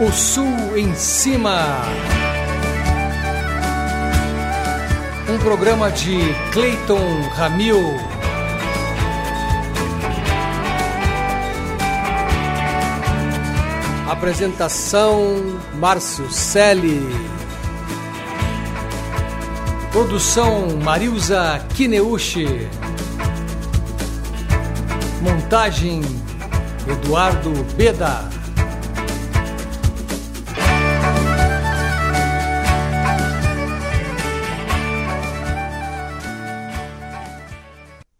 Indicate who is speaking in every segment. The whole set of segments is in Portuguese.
Speaker 1: O Sul em Cima. Um programa de Clayton Ramil. Apresentação Márcio Selle. Produção Marilza Kineuchi. Montagem Eduardo Beda.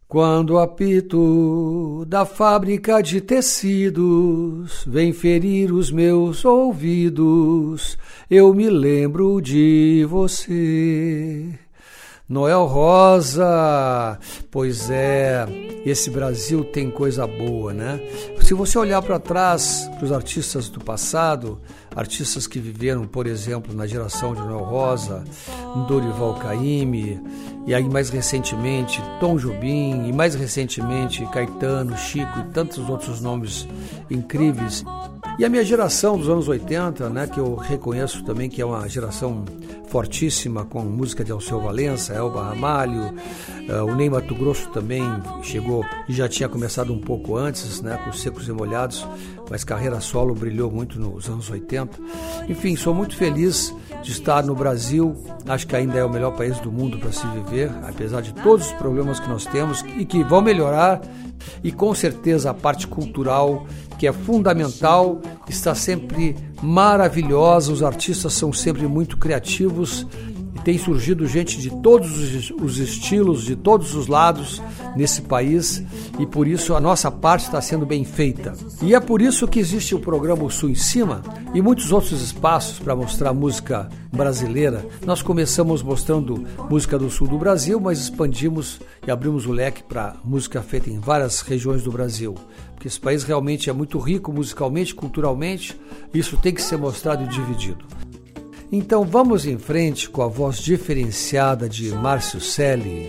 Speaker 1: Quando o apito da fábrica de tecidos vem ferir os meus ouvidos, eu me lembro de você. Noel Rosa, pois é, esse Brasil tem coisa boa, né? Se você olhar para trás, para os artistas do passado, artistas que viveram, por exemplo, na geração de Noel Rosa, Dorival Caymmi, e aí mais recentemente Tom Jobim, e mais recentemente Caetano, Chico e tantos outros nomes incríveis. E a minha geração dos anos 80, né, que eu reconheço também que é uma geração fortíssima com música de Alceu Valença, Elba Ramalho, uh, o Ney Mato Grosso também chegou e já tinha começado um pouco antes, né, com Secos e Molhados, mas carreira solo brilhou muito nos anos 80. Enfim, sou muito feliz de estar no Brasil, acho que ainda é o melhor país do mundo para se viver, apesar de todos os problemas que nós temos e que vão melhorar, e com certeza a parte cultural que é fundamental, está sempre maravilhosa, os artistas são sempre muito criativos e tem surgido gente de todos os estilos, de todos os lados nesse país e por isso a nossa parte está sendo bem feita. E é por isso que existe o programa o Sul em Cima e muitos outros espaços para mostrar música brasileira. Nós começamos mostrando música do sul do Brasil, mas expandimos e abrimos o leque para música feita em várias regiões do Brasil porque esse país realmente é muito rico musicalmente, culturalmente, isso tem que ser mostrado e dividido. Então vamos em frente com a voz diferenciada de Márcio Selle.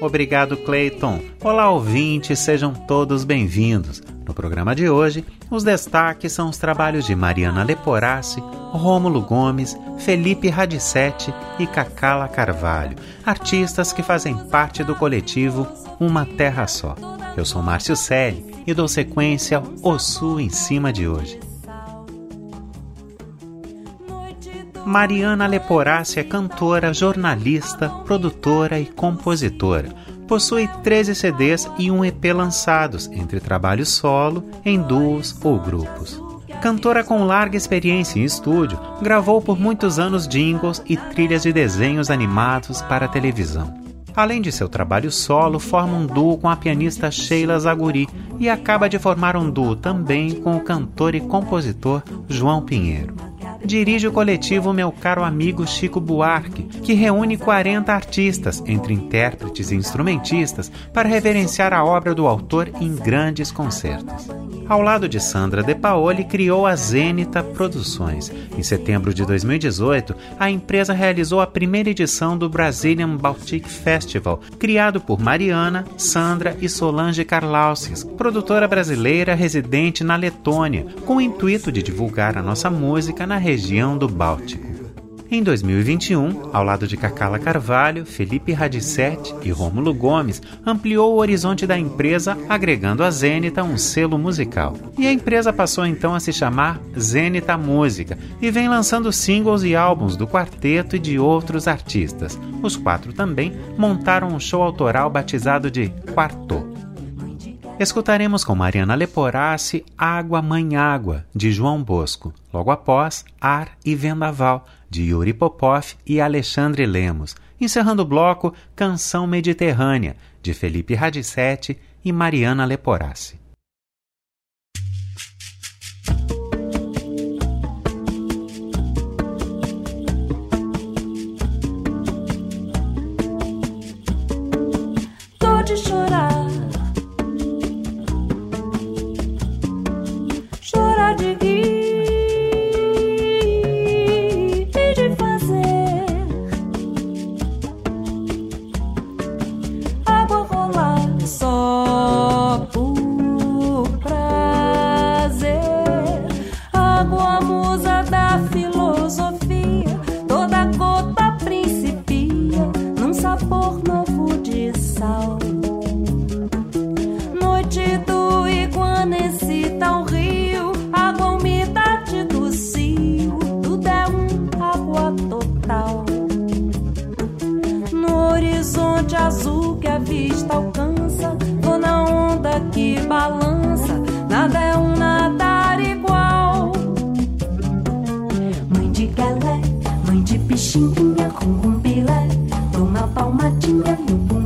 Speaker 2: Obrigado, Clayton. Olá, ouvintes, sejam todos bem-vindos. No programa de hoje, os destaques são os trabalhos de Mariana Leporassi, Rômulo Gomes, Felipe Radicetti e Cacala Carvalho, artistas que fazem parte do coletivo Uma Terra Só. Eu sou Márcio Selle e dou sequência ao Sul em cima de hoje. Mariana Leporassi é cantora, jornalista, produtora e compositora. Possui 13 CDs e um EP lançados, entre trabalhos solo, em duos ou grupos. Cantora com larga experiência em estúdio, gravou por muitos anos jingles e trilhas de desenhos animados para televisão. Além de seu trabalho solo, forma um duo com a pianista Sheila Zaguri e acaba de formar um duo também com o cantor e compositor João Pinheiro dirige o coletivo Meu Caro Amigo Chico Buarque, que reúne 40 artistas, entre intérpretes e instrumentistas, para reverenciar a obra do autor em grandes concertos. Ao lado de Sandra De Paoli, criou a Zenita Produções. Em setembro de 2018, a empresa realizou a primeira edição do Brazilian Baltic Festival, criado por Mariana, Sandra e Solange Karlauskas, produtora brasileira residente na Letônia, com o intuito de divulgar a nossa música na região do Báltico. Em 2021, ao lado de Cacala Carvalho, Felipe Radicetti e Rômulo Gomes, ampliou o horizonte da empresa, agregando a Zenita um selo musical. E a empresa passou então a se chamar Zenita Música e vem lançando singles e álbuns do quarteto e de outros artistas. Os quatro também montaram um show autoral batizado de Quarto. Escutaremos com Mariana Leporassi Água Mãe Água, de João Bosco. Logo após, Ar e Vendaval, de Yuri Popov e Alexandre Lemos. Encerrando o bloco, Canção Mediterrânea, de Felipe Radicetti e Mariana Leporassi.
Speaker 3: que a vista alcança. Vou na onda que balança, nada é um nadar igual. Mãe de galé, mãe de pichinguinha, com um pilé, dou uma palmadinha no.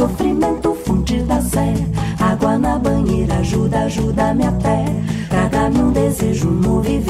Speaker 3: sofrimento fonte da sé. Água na banheira ajuda, ajuda-me até. Traga-me um desejo no viver.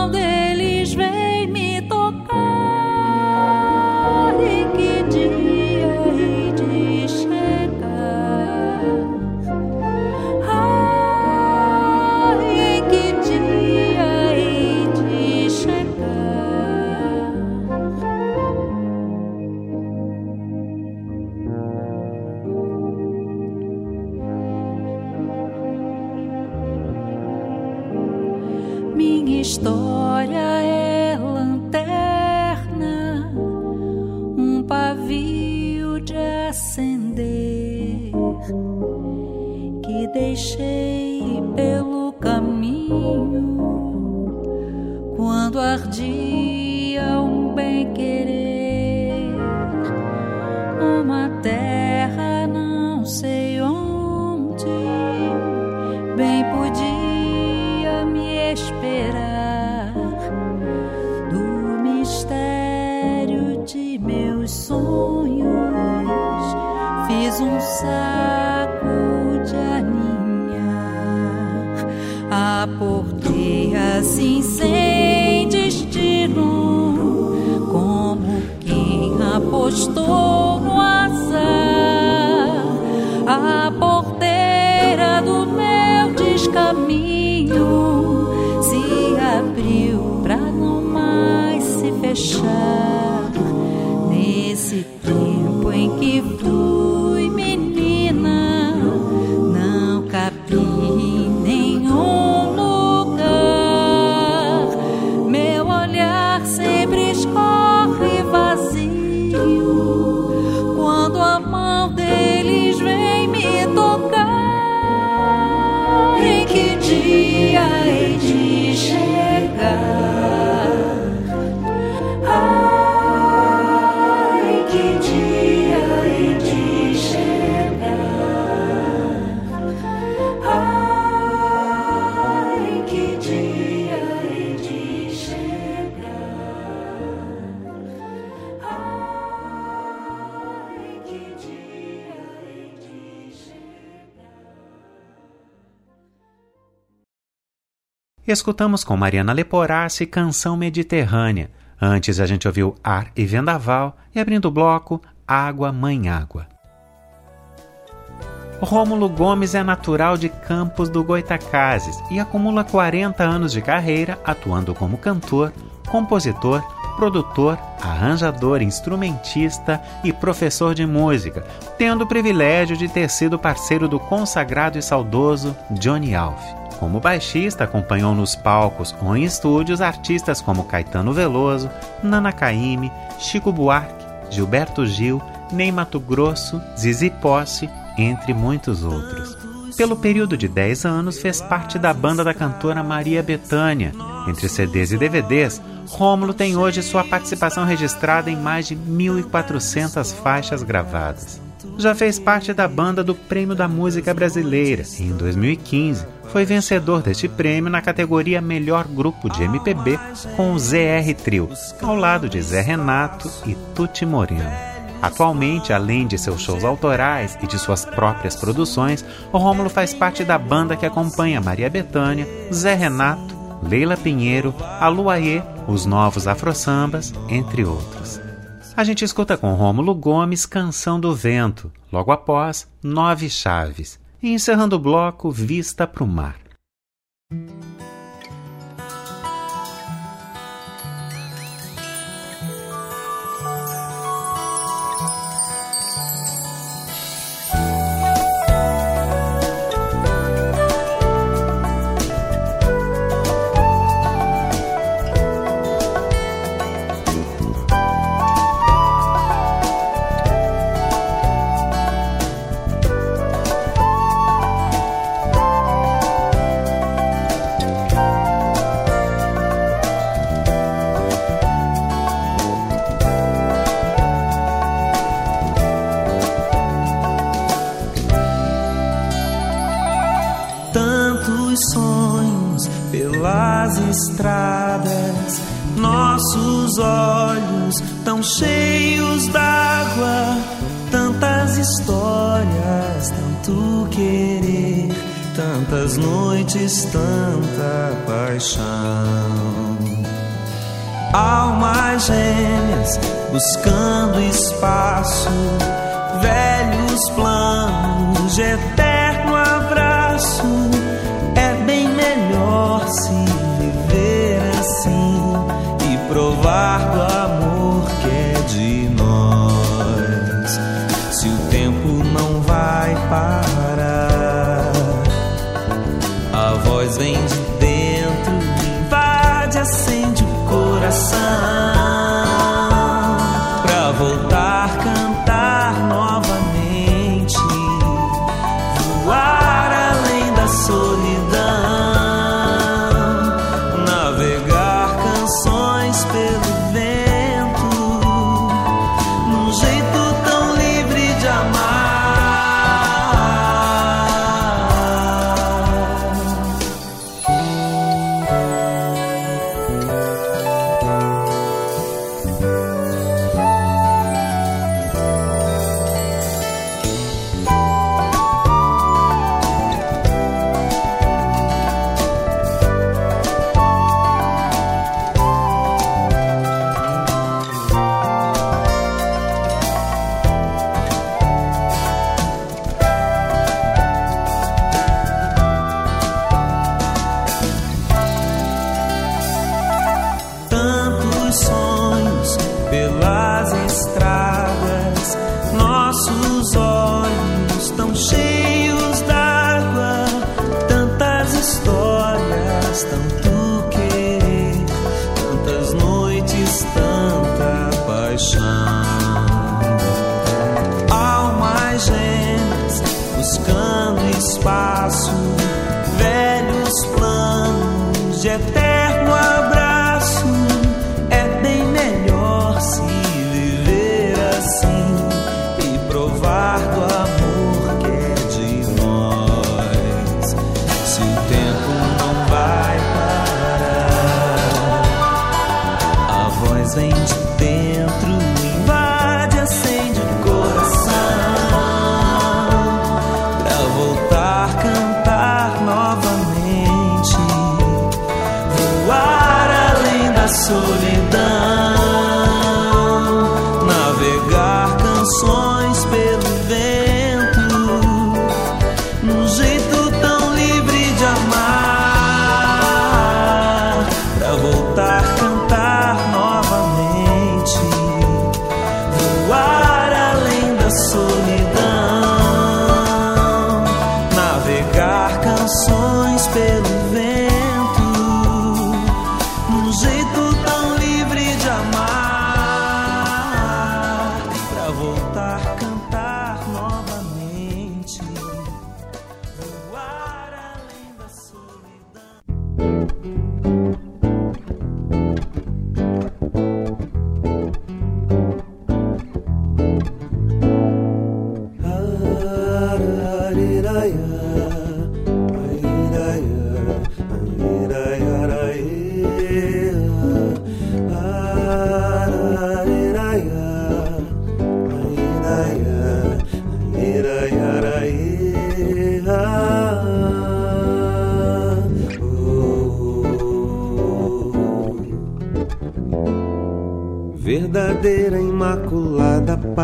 Speaker 2: Escutamos com Mariana Leporassi Canção Mediterrânea. Antes a gente ouviu Ar e Vendaval e abrindo o bloco Água Mãe Água. Rômulo Gomes é natural de Campos do Goitacazes e acumula 40 anos de carreira atuando como cantor, compositor, produtor, arranjador, instrumentista e professor de música, tendo o privilégio de ter sido parceiro do consagrado e saudoso Johnny Alf. Como baixista, acompanhou nos palcos ou em estúdios artistas como Caetano Veloso, Nana Caymmi, Chico Buarque, Gilberto Gil, Ney Mato Grosso, Zizi Posse, entre muitos outros. Pelo período de 10 anos, fez parte da banda da cantora Maria Bethânia. Entre CDs e DVDs, Rômulo tem hoje sua participação registrada em mais de 1.400 faixas gravadas. Já fez parte da banda do Prêmio da Música Brasileira e, em 2015, foi vencedor deste prêmio na categoria Melhor Grupo de MPB com o ZR Trio, ao lado de Zé Renato e Tuti Moreno. Atualmente, além de seus shows autorais e de suas próprias produções, o Rômulo faz parte da banda que acompanha Maria Bethânia, Zé Renato, Leila Pinheiro, a Luaê, os Novos Afro-Sambas, entre outros. A gente escuta com Rômulo Gomes Canção do Vento, logo após Nove Chaves, e encerrando o bloco Vista para o Mar.
Speaker 4: Gêmeas buscando espaço, velhos planos de eterno abraço. É bem melhor se viver assim e provar do Gente, buscando espaço, velhos planos de eternidade.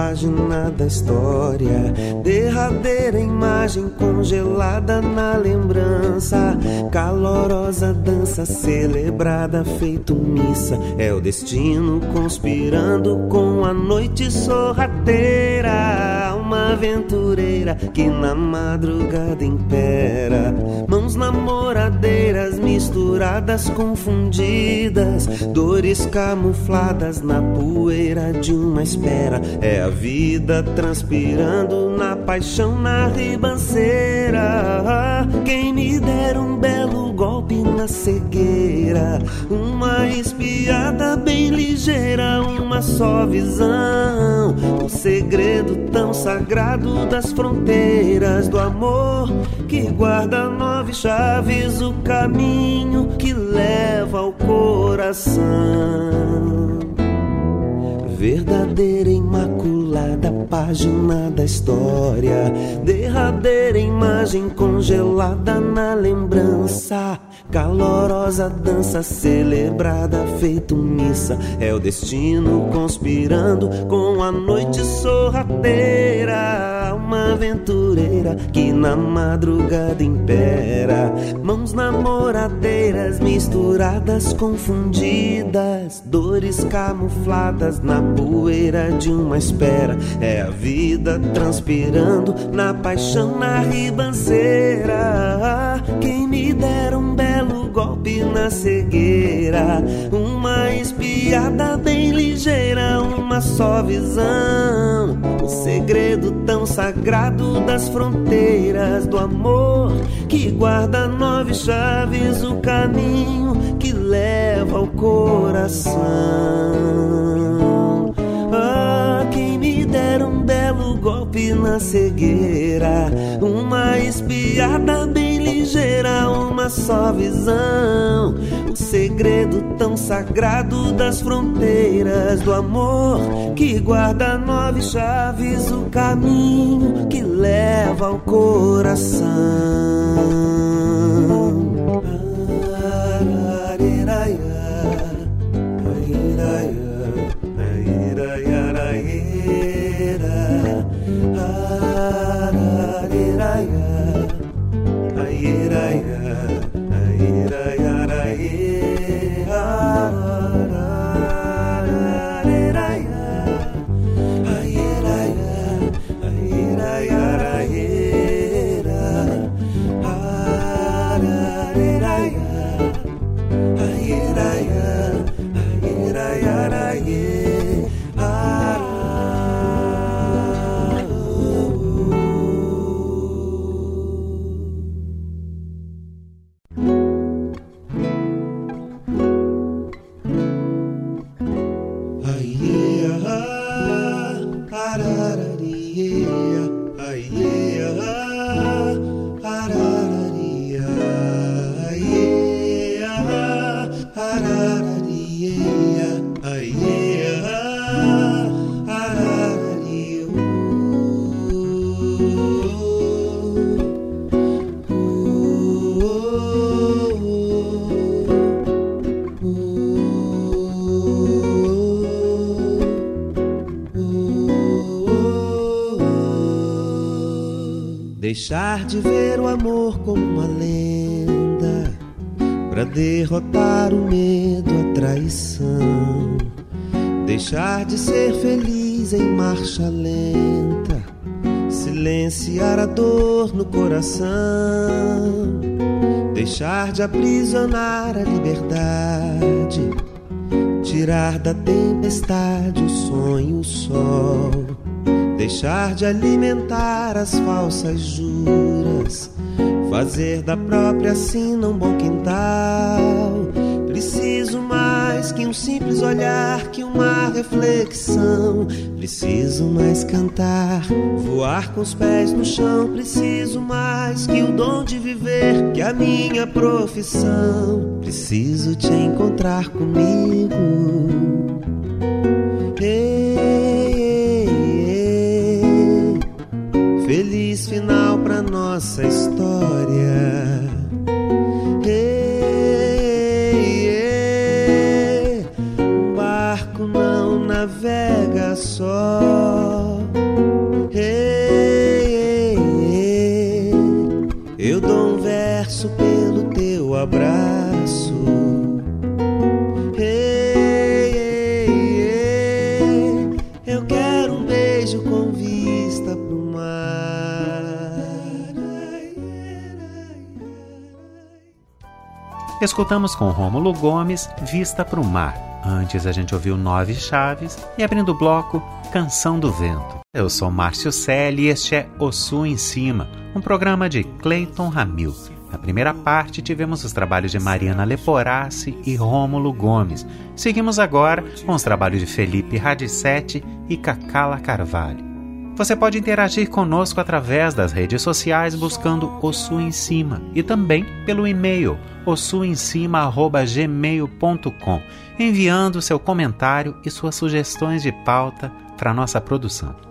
Speaker 4: Página da história, derradeira imagem congelada na lembrança, calorosa dança celebrada feito missa, é o destino conspirando com a noite sorrateira, uma aventureira que na madrugada impera, mãos namoradeiras misturadas, confundidas, dores camufladas na poeira de uma espera, é a vida transpirando na paixão, na ribanceira. Quem me dera um belo golpe na cegueira, uma espiada bem ligeira, uma só visão. O segredo tão sagrado das fronteiras do amor que guarda nove chaves, o caminho que leva ao coração. Verdadeira imaculada página da história, derradeira imagem congelada na lembrança, calorosa dança celebrada feito missa, é o destino conspirando com a noite sorrateira, uma aventureira que na madrugada impera, mãos namoradeiras misturadas, confundidas, dores camufladas na poeira de uma espera. É a vida transpirando na paixão, na ribanceira. Quem me dera na cegueira, uma espiada bem ligeira, uma só visão. O segredo tão sagrado das fronteiras do amor que guarda nove chaves, o caminho que leva ao coração. Ah, quem me dera um belo golpe na cegueira, uma espiada bem ligeira, uma só visão. O segredo tão sagrado das fronteiras do amor que guarda nove chaves, o caminho que leva ao coração. Deixar de ver o amor como uma lenda para derrotar o medo, a traição. Deixar de ser feliz em marcha lenta silenciar a dor no coração, deixar de aprisionar a liberdade, tirar da tempestade o sonho, o sol, deixar de alimentar as falsas juras, fazer da própria sina um bom quintal Preciso mais que um simples olhar, que uma reflexão. Preciso mais cantar, voar com os pés no chão. Preciso mais que o dom de viver, que a minha profissão. Preciso te encontrar comigo.
Speaker 2: Escutamos com Rômulo Gomes Vista pro Mar Antes a gente ouviu Nove Chaves e abrindo o bloco Canção do Vento. Eu sou Márcio Selle e este é O Sul em Cima, um programa de Clayton Ramil. Na primeira parte tivemos os trabalhos de Mariana Leporassi e Rômulo Gomes. Seguimos agora com os trabalhos de Felipe Radicetti e Cacala Carvalho. Você pode interagir conosco através das redes sociais buscando O em Cima e também pelo e-mail ossuemcima@gmail.com, enviando seu comentário e suas sugestões de pauta para nossa produção.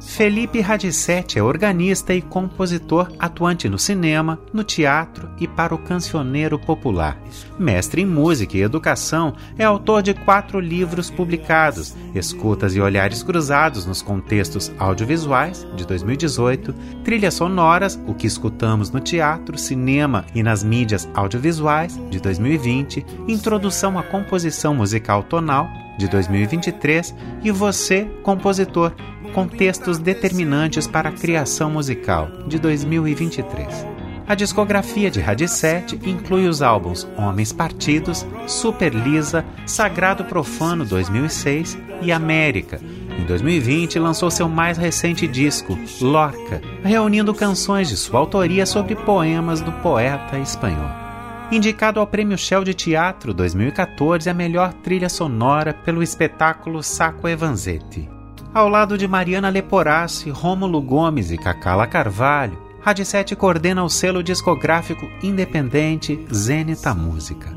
Speaker 2: Felipe Radicetti é organista e compositor atuante no cinema, no teatro e para o cancioneiro popular. Mestre em música e educação, é autor de quatro livros publicados: Escutas e Olhares Cruzados nos Contextos Audiovisuais, de 2018, Trilhas Sonoras, O que Escutamos no Teatro, Cinema e nas Mídias Audiovisuais, de 2020, Introdução à Composição Musical Tonal, de 2023, e Você, Compositor, Contextos Determinantes para a Criação Musical, de 2023. A discografia de Radicete inclui os álbuns Homens Partidos, Super Lisa, Sagrado Profano 2006 e América. Em 2020, lançou seu mais recente disco, Lorca, reunindo canções de sua autoria sobre poemas do poeta espanhol. Indicado ao Prêmio Shell de Teatro 2014 a melhor trilha sonora pelo espetáculo Saco Evanzetti. Ao lado de Mariana Leporassi, Rômulo Gomes e Cacala Carvalho, Radicete coordena o selo discográfico independente Zenita Música.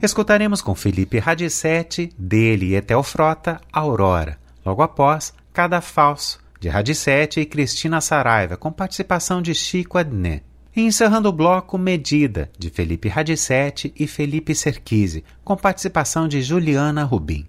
Speaker 2: Escutaremos com Felipe Radicete, dele e Etel Frota, Aurora. Logo após, Cada Falso, de Radicete e Cristina Saraiva, com participação de Chico Adnet. E encerrando o bloco Medida, de Felipe Radicete e Felipe Serquise, com participação de Juliana Rubim.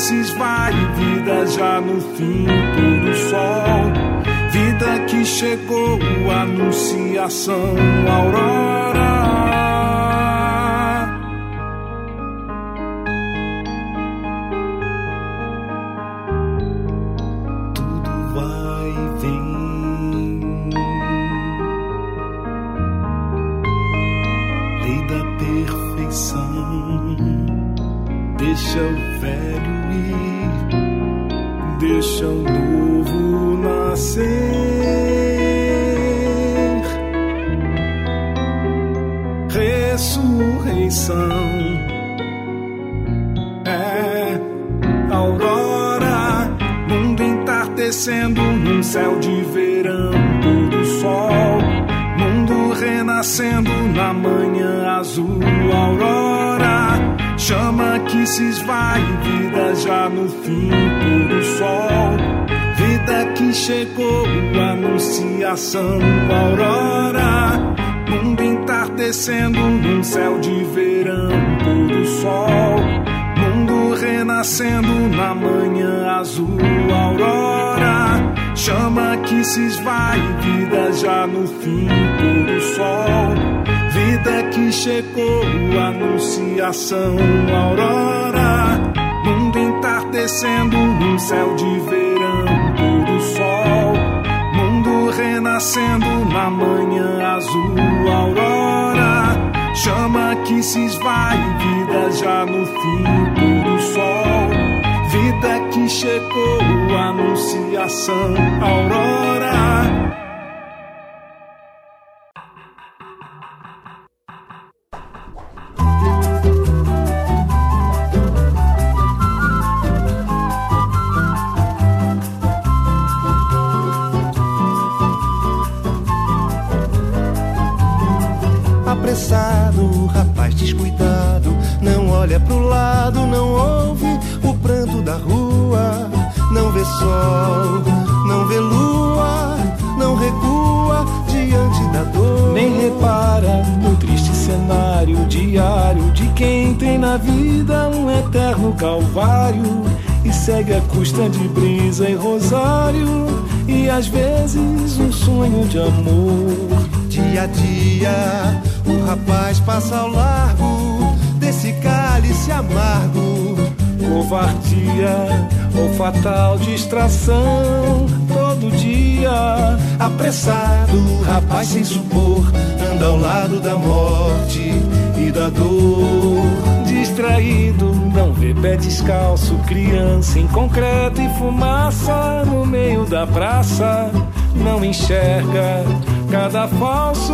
Speaker 5: Se esvai, vida já no fim, do sol,
Speaker 6: vida que chegou, anunciação, aurora.
Speaker 5: Se esvai, vida já no fim, do sol, vida que chegou, anunciação, aurora. Mundo entartecendo num céu de verão, do sol. Mundo renascendo na manhã azul, aurora. Chama que se esvai, vida já no fim, do sol. Vida que chegou, anunciação, aurora. Mundo entartecendo num céu de verão, pôr do sol. Mundo renascendo na manhã azul, aurora. Chama que se esvai, vida já no fim, pôr do sol. Vida que chegou, anunciação, aurora. E segue a custa de brisa e rosário e às vezes um sonho de amor.
Speaker 7: Dia a dia, o rapaz passa ao largo desse cálice amargo.
Speaker 5: Covardia ou fatal distração todo dia.
Speaker 7: Apressado, o rapaz sem supor, anda ao lado da morte e da dor.
Speaker 5: Distraído, não vê pé descalço, criança em concreto e fumaça no meio da praça. Não enxerga cada falso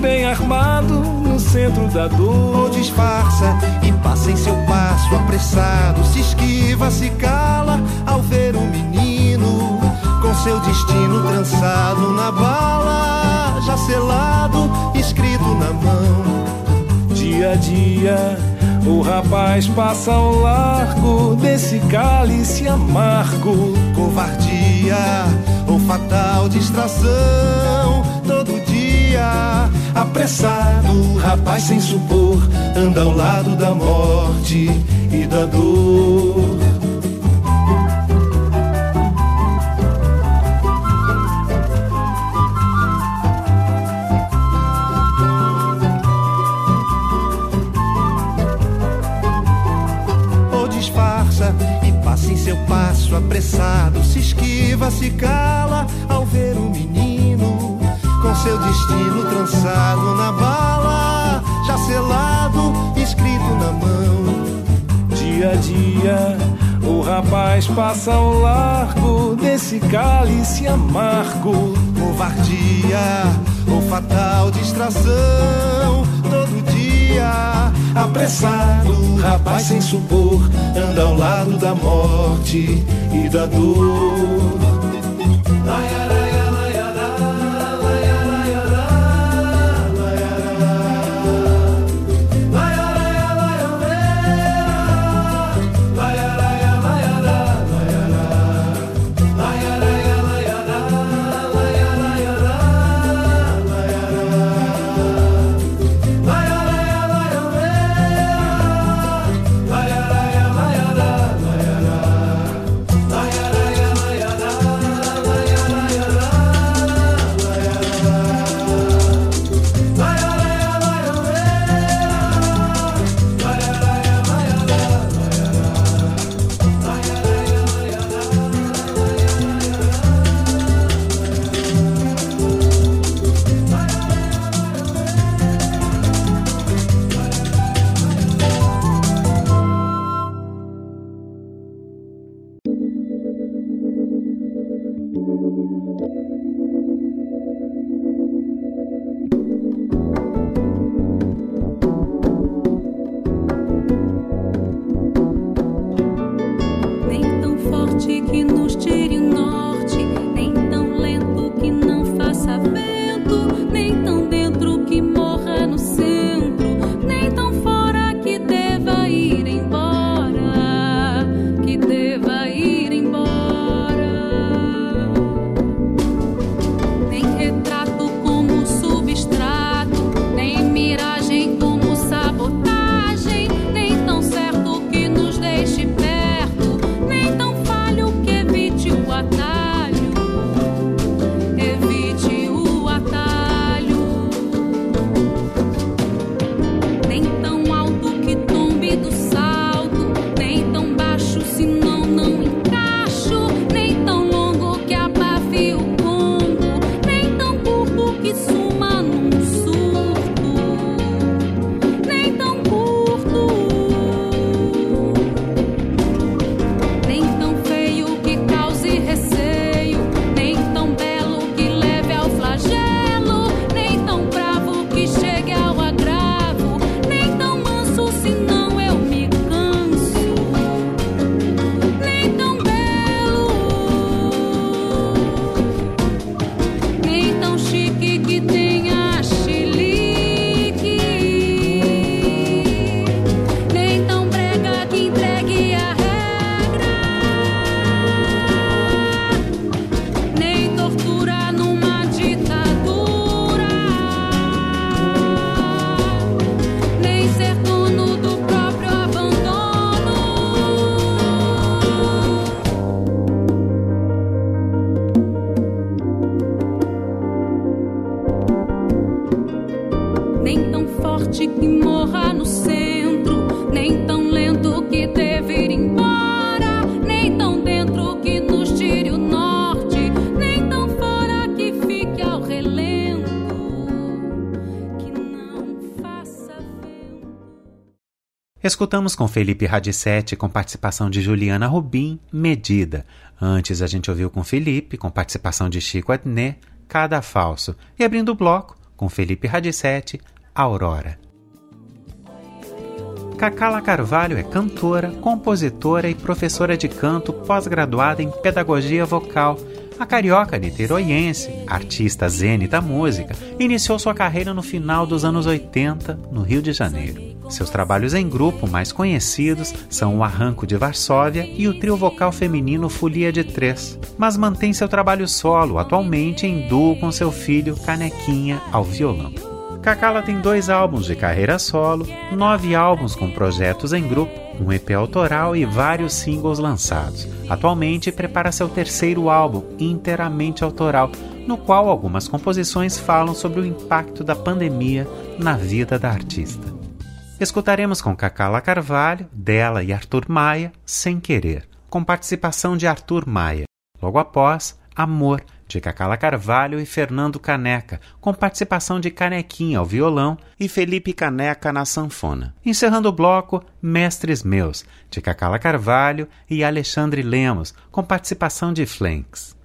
Speaker 5: bem armado no centro da dor.
Speaker 7: Ou disfarça e passa em seu passo apressado, se esquiva, se cala ao ver o menino com seu destino trançado na bala, já selado, escrito na mão.
Speaker 5: Dia a dia, o rapaz passa ao largo desse cálice amargo.
Speaker 7: Covardia ou fatal distração, todo dia. Apressado, o rapaz sem supor, anda ao lado da morte e da dor. Passo apressado, se esquiva, se cala ao ver o menino com seu destino trançado na bala, já selado, escrito na mão.
Speaker 5: Dia a dia, o rapaz passa ao largo desse cálice amargo.
Speaker 7: Covardia ou fatal distração, todo dia. Apressado, rapaz sem supor, anda ao lado da morte e da dor.
Speaker 3: Escutamos com Felipe Radicetti, com participação de Juliana Rubim, Medida. Antes a gente ouviu com Felipe, com participação de Chico Adnet, Cada Falso. E abrindo o bloco, com Felipe Radicetti, Aurora. Cacala Carvalho é cantora, compositora e professora de canto pós-graduada em pedagogia vocal. A carioca niteroiense, artista zene da música, iniciou sua carreira no final dos anos 80, no Rio de Janeiro. Seus trabalhos em grupo mais conhecidos são o Arranco de Varsóvia e o trio vocal feminino Folia de Três, mas mantém seu trabalho solo atualmente em duo com seu filho Canequinha ao violão. Cacala tem dois álbuns de carreira solo, nove álbuns com projetos em grupo, um EP autoral e vários singles lançados. Atualmente prepara seu terceiro álbum, inteiramente autoral, no qual algumas composições falam sobre o impacto da pandemia na vida da artista. Escutaremos com Cacala Carvalho, dela e Arthur Maia, Sem Querer, com participação de Arthur Maia. Logo após, Amor, de Cacala Carvalho e Fernando Caneca, com participação de Canequinha ao violão e Felipe Caneca na sanfona. Encerrando o bloco, Mestres Meus, de Cacala Carvalho e Alexandre Lemos, com participação de Flanks.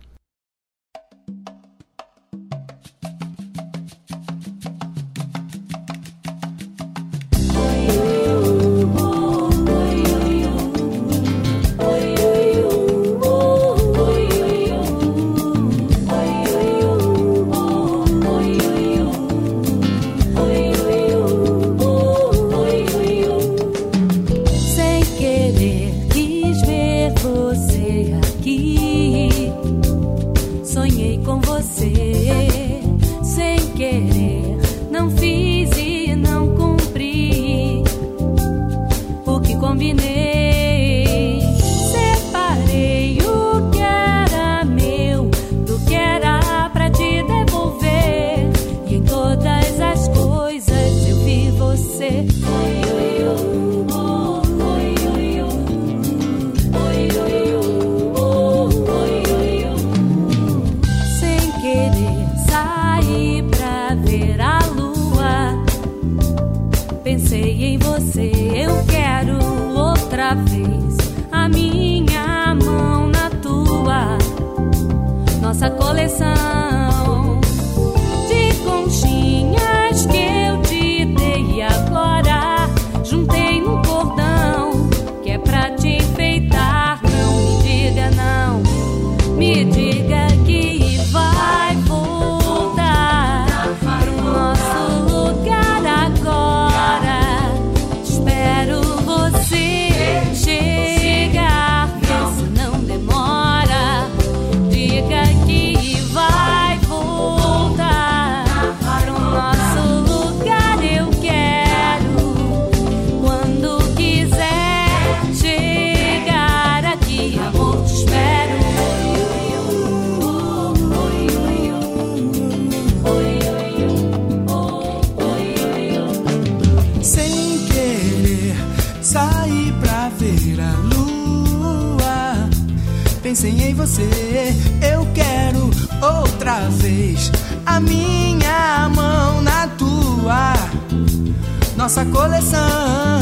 Speaker 8: Nossa coleção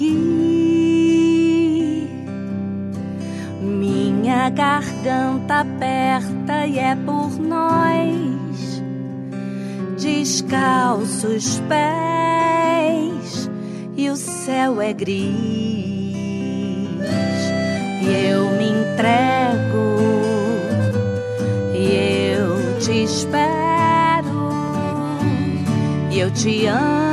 Speaker 8: aqui.
Speaker 9: Minha
Speaker 3: garganta aperta e é por nós, descalços pés e o céu é gris. E eu me entrego e eu te espero e eu te amo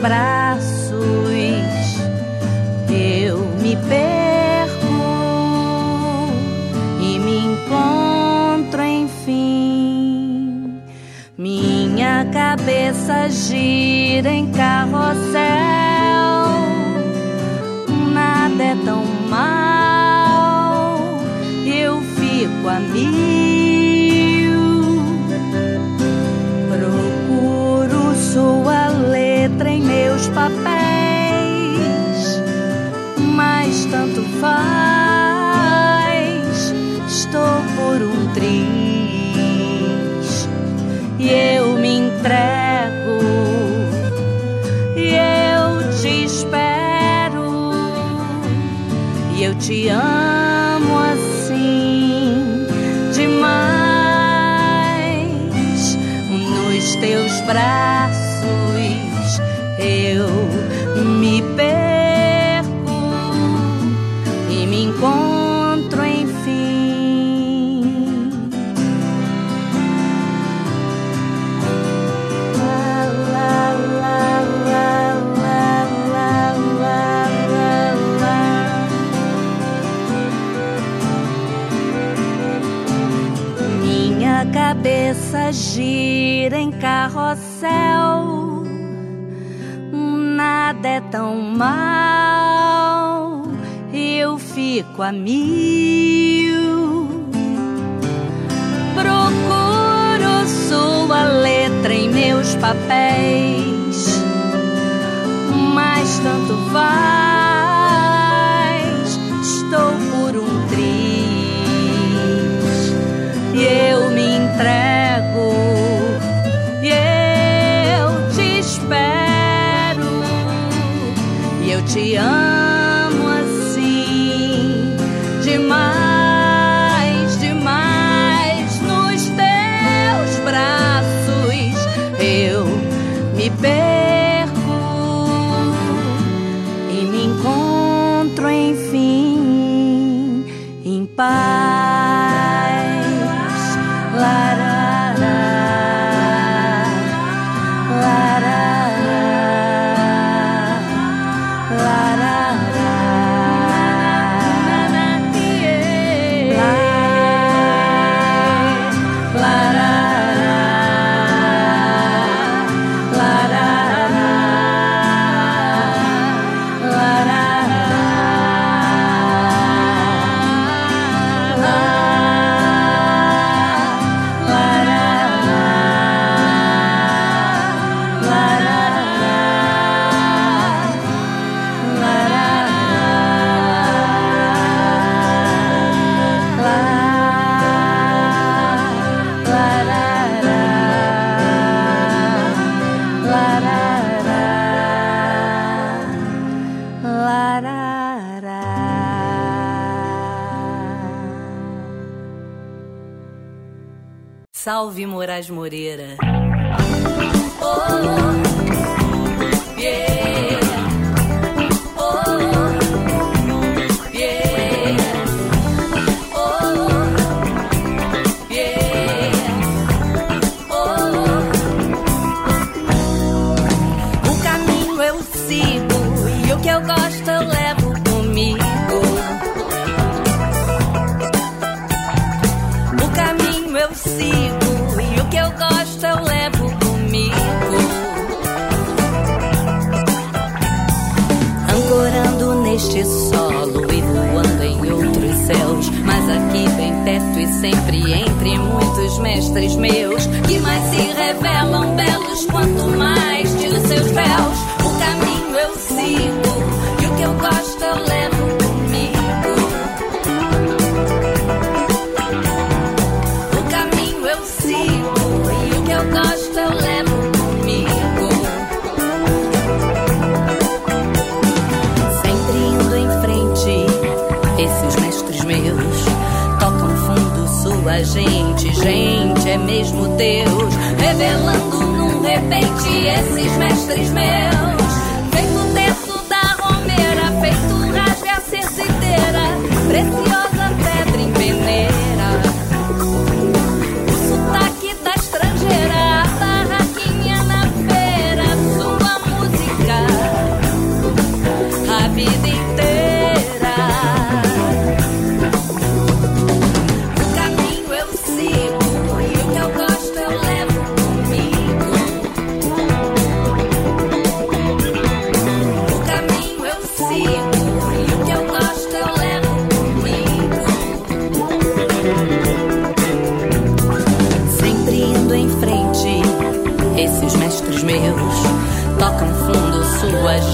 Speaker 3: braços eu me perco e me encontro enfim. Minha cabeça gira em casa. far. cinco a mil. Procuro sua letra em meus papéis, mas tanto faz, estou por um triz e eu me entrego. e eu Te espero e eu te amo.
Speaker 10: Esses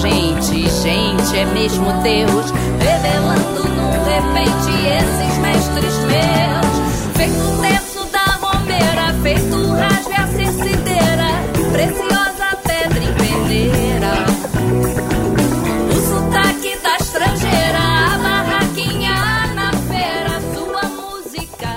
Speaker 10: gente, gente é mesmo Deus, revelando num repente esses mestres meus. Feito o terço da romeira, feito o rasgo e a cercideira, preciosa pedra em peneira. O sotaque da estrangeira, a barraquinha na feira, sua música.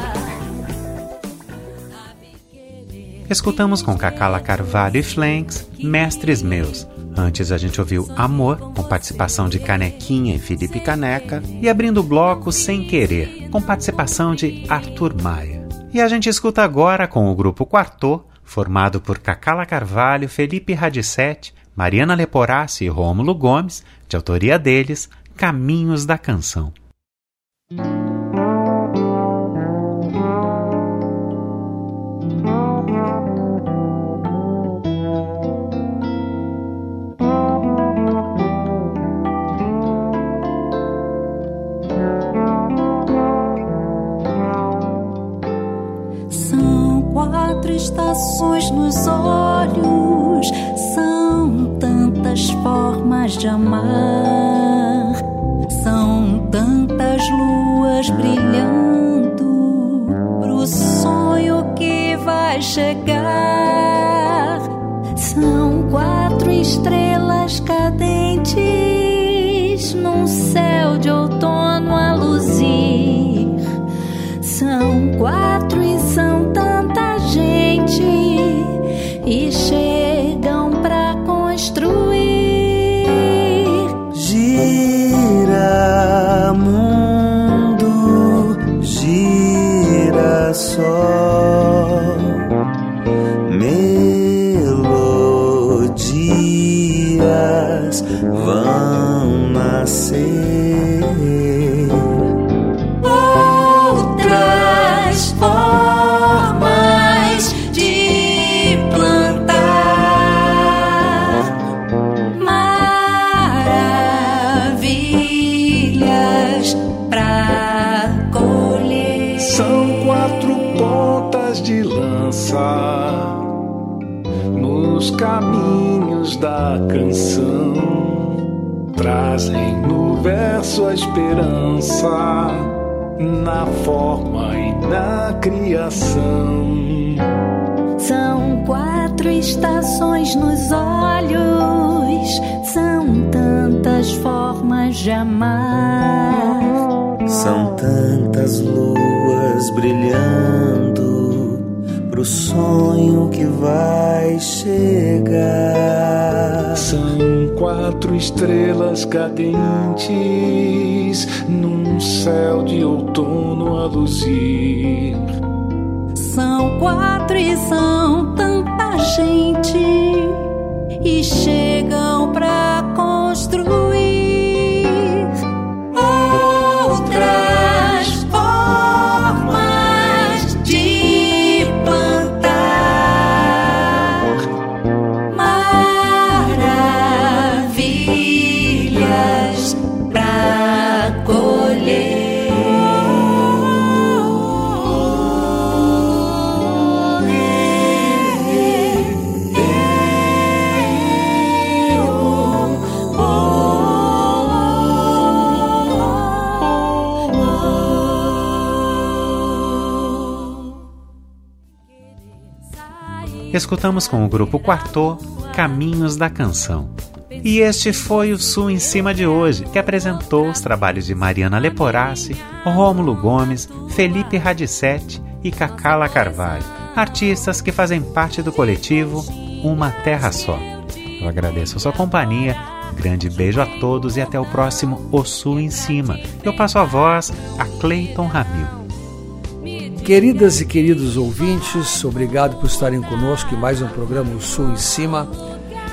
Speaker 2: Escutamos com Cacala Carvalho e Flanks, Mestres Meus. Antes a gente ouviu Amor, com participação de Canequinha e Felipe Caneca, e abrindo o bloco Sem Querer, com participação de Arthur Maia. E a gente escuta agora com o grupo Quartô, formado por Cacala Carvalho, Felipe Radicete, Mariana Leporassi e Rômulo Gomes, de autoria deles, Caminhos da Canção.
Speaker 3: Nos olhos, são tantas formas de amar, são tantas luas brilhando pro sonho que vai chegar. São quatro estrelas
Speaker 5: pontas de lança nos caminhos da canção. Trazem no verso a esperança, na forma e na criação.
Speaker 3: São quatro estações nos olhos, são tantas formas de amar.
Speaker 4: São tantas luas brilhando pro sonho que vai chegar.
Speaker 5: São quatro estrelas cadentes num céu de outono a luzir.
Speaker 3: São quatro e são tanta gente e chegam pra construir
Speaker 2: Escutamos com o grupo Quartô Caminhos da Canção. E este foi o Sul em Cima de hoje, que apresentou os trabalhos de Mariana Leporassi, Rômulo Gomes, Felipe Radicete e Cacala Carvalho. artistas que fazem parte do coletivo Uma Terra Só. Eu agradeço a sua companhia, grande beijo a todos e até o próximo O Sul em Cima. Eu passo a voz a Cleiton Ramil.
Speaker 1: Queridas e queridos ouvintes, obrigado por estarem conosco em mais um programa O Sul em Cima.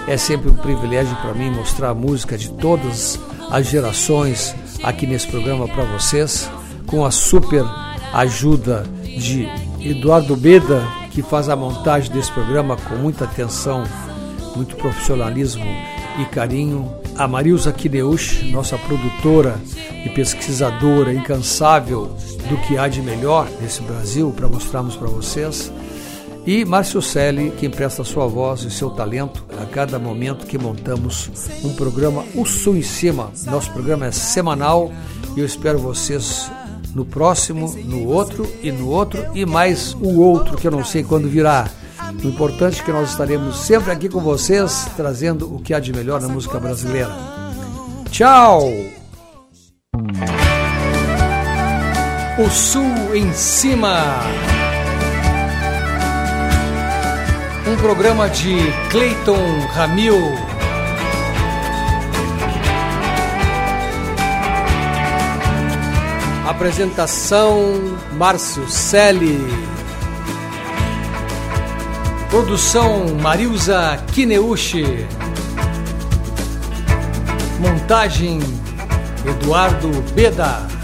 Speaker 1: É sempre um privilégio para mim mostrar a música de todas as gerações aqui nesse programa para vocês, com a super ajuda de Eduardo Beda, que faz a montagem desse programa com muita atenção, muito profissionalismo e carinho. A Marilza Kineush, nossa produtora e pesquisadora incansável do que há de melhor nesse Brasil para mostrarmos para vocês. E Márcio Selle, que empresta sua voz e seu talento a cada momento que montamos um programa O Sul em Cima. Nosso programa é semanal e eu espero vocês no próximo, no outro e no outro e mais o outro que eu não sei quando virá. O importante é que nós estaremos sempre aqui com vocês, trazendo o que há de melhor na música brasileira. Tchau! O Sul em Cima. Um programa de Clayton Ramil. Apresentação Márcio Selle. Produção Marilza Kineuchi. Montagem Eduardo Beda.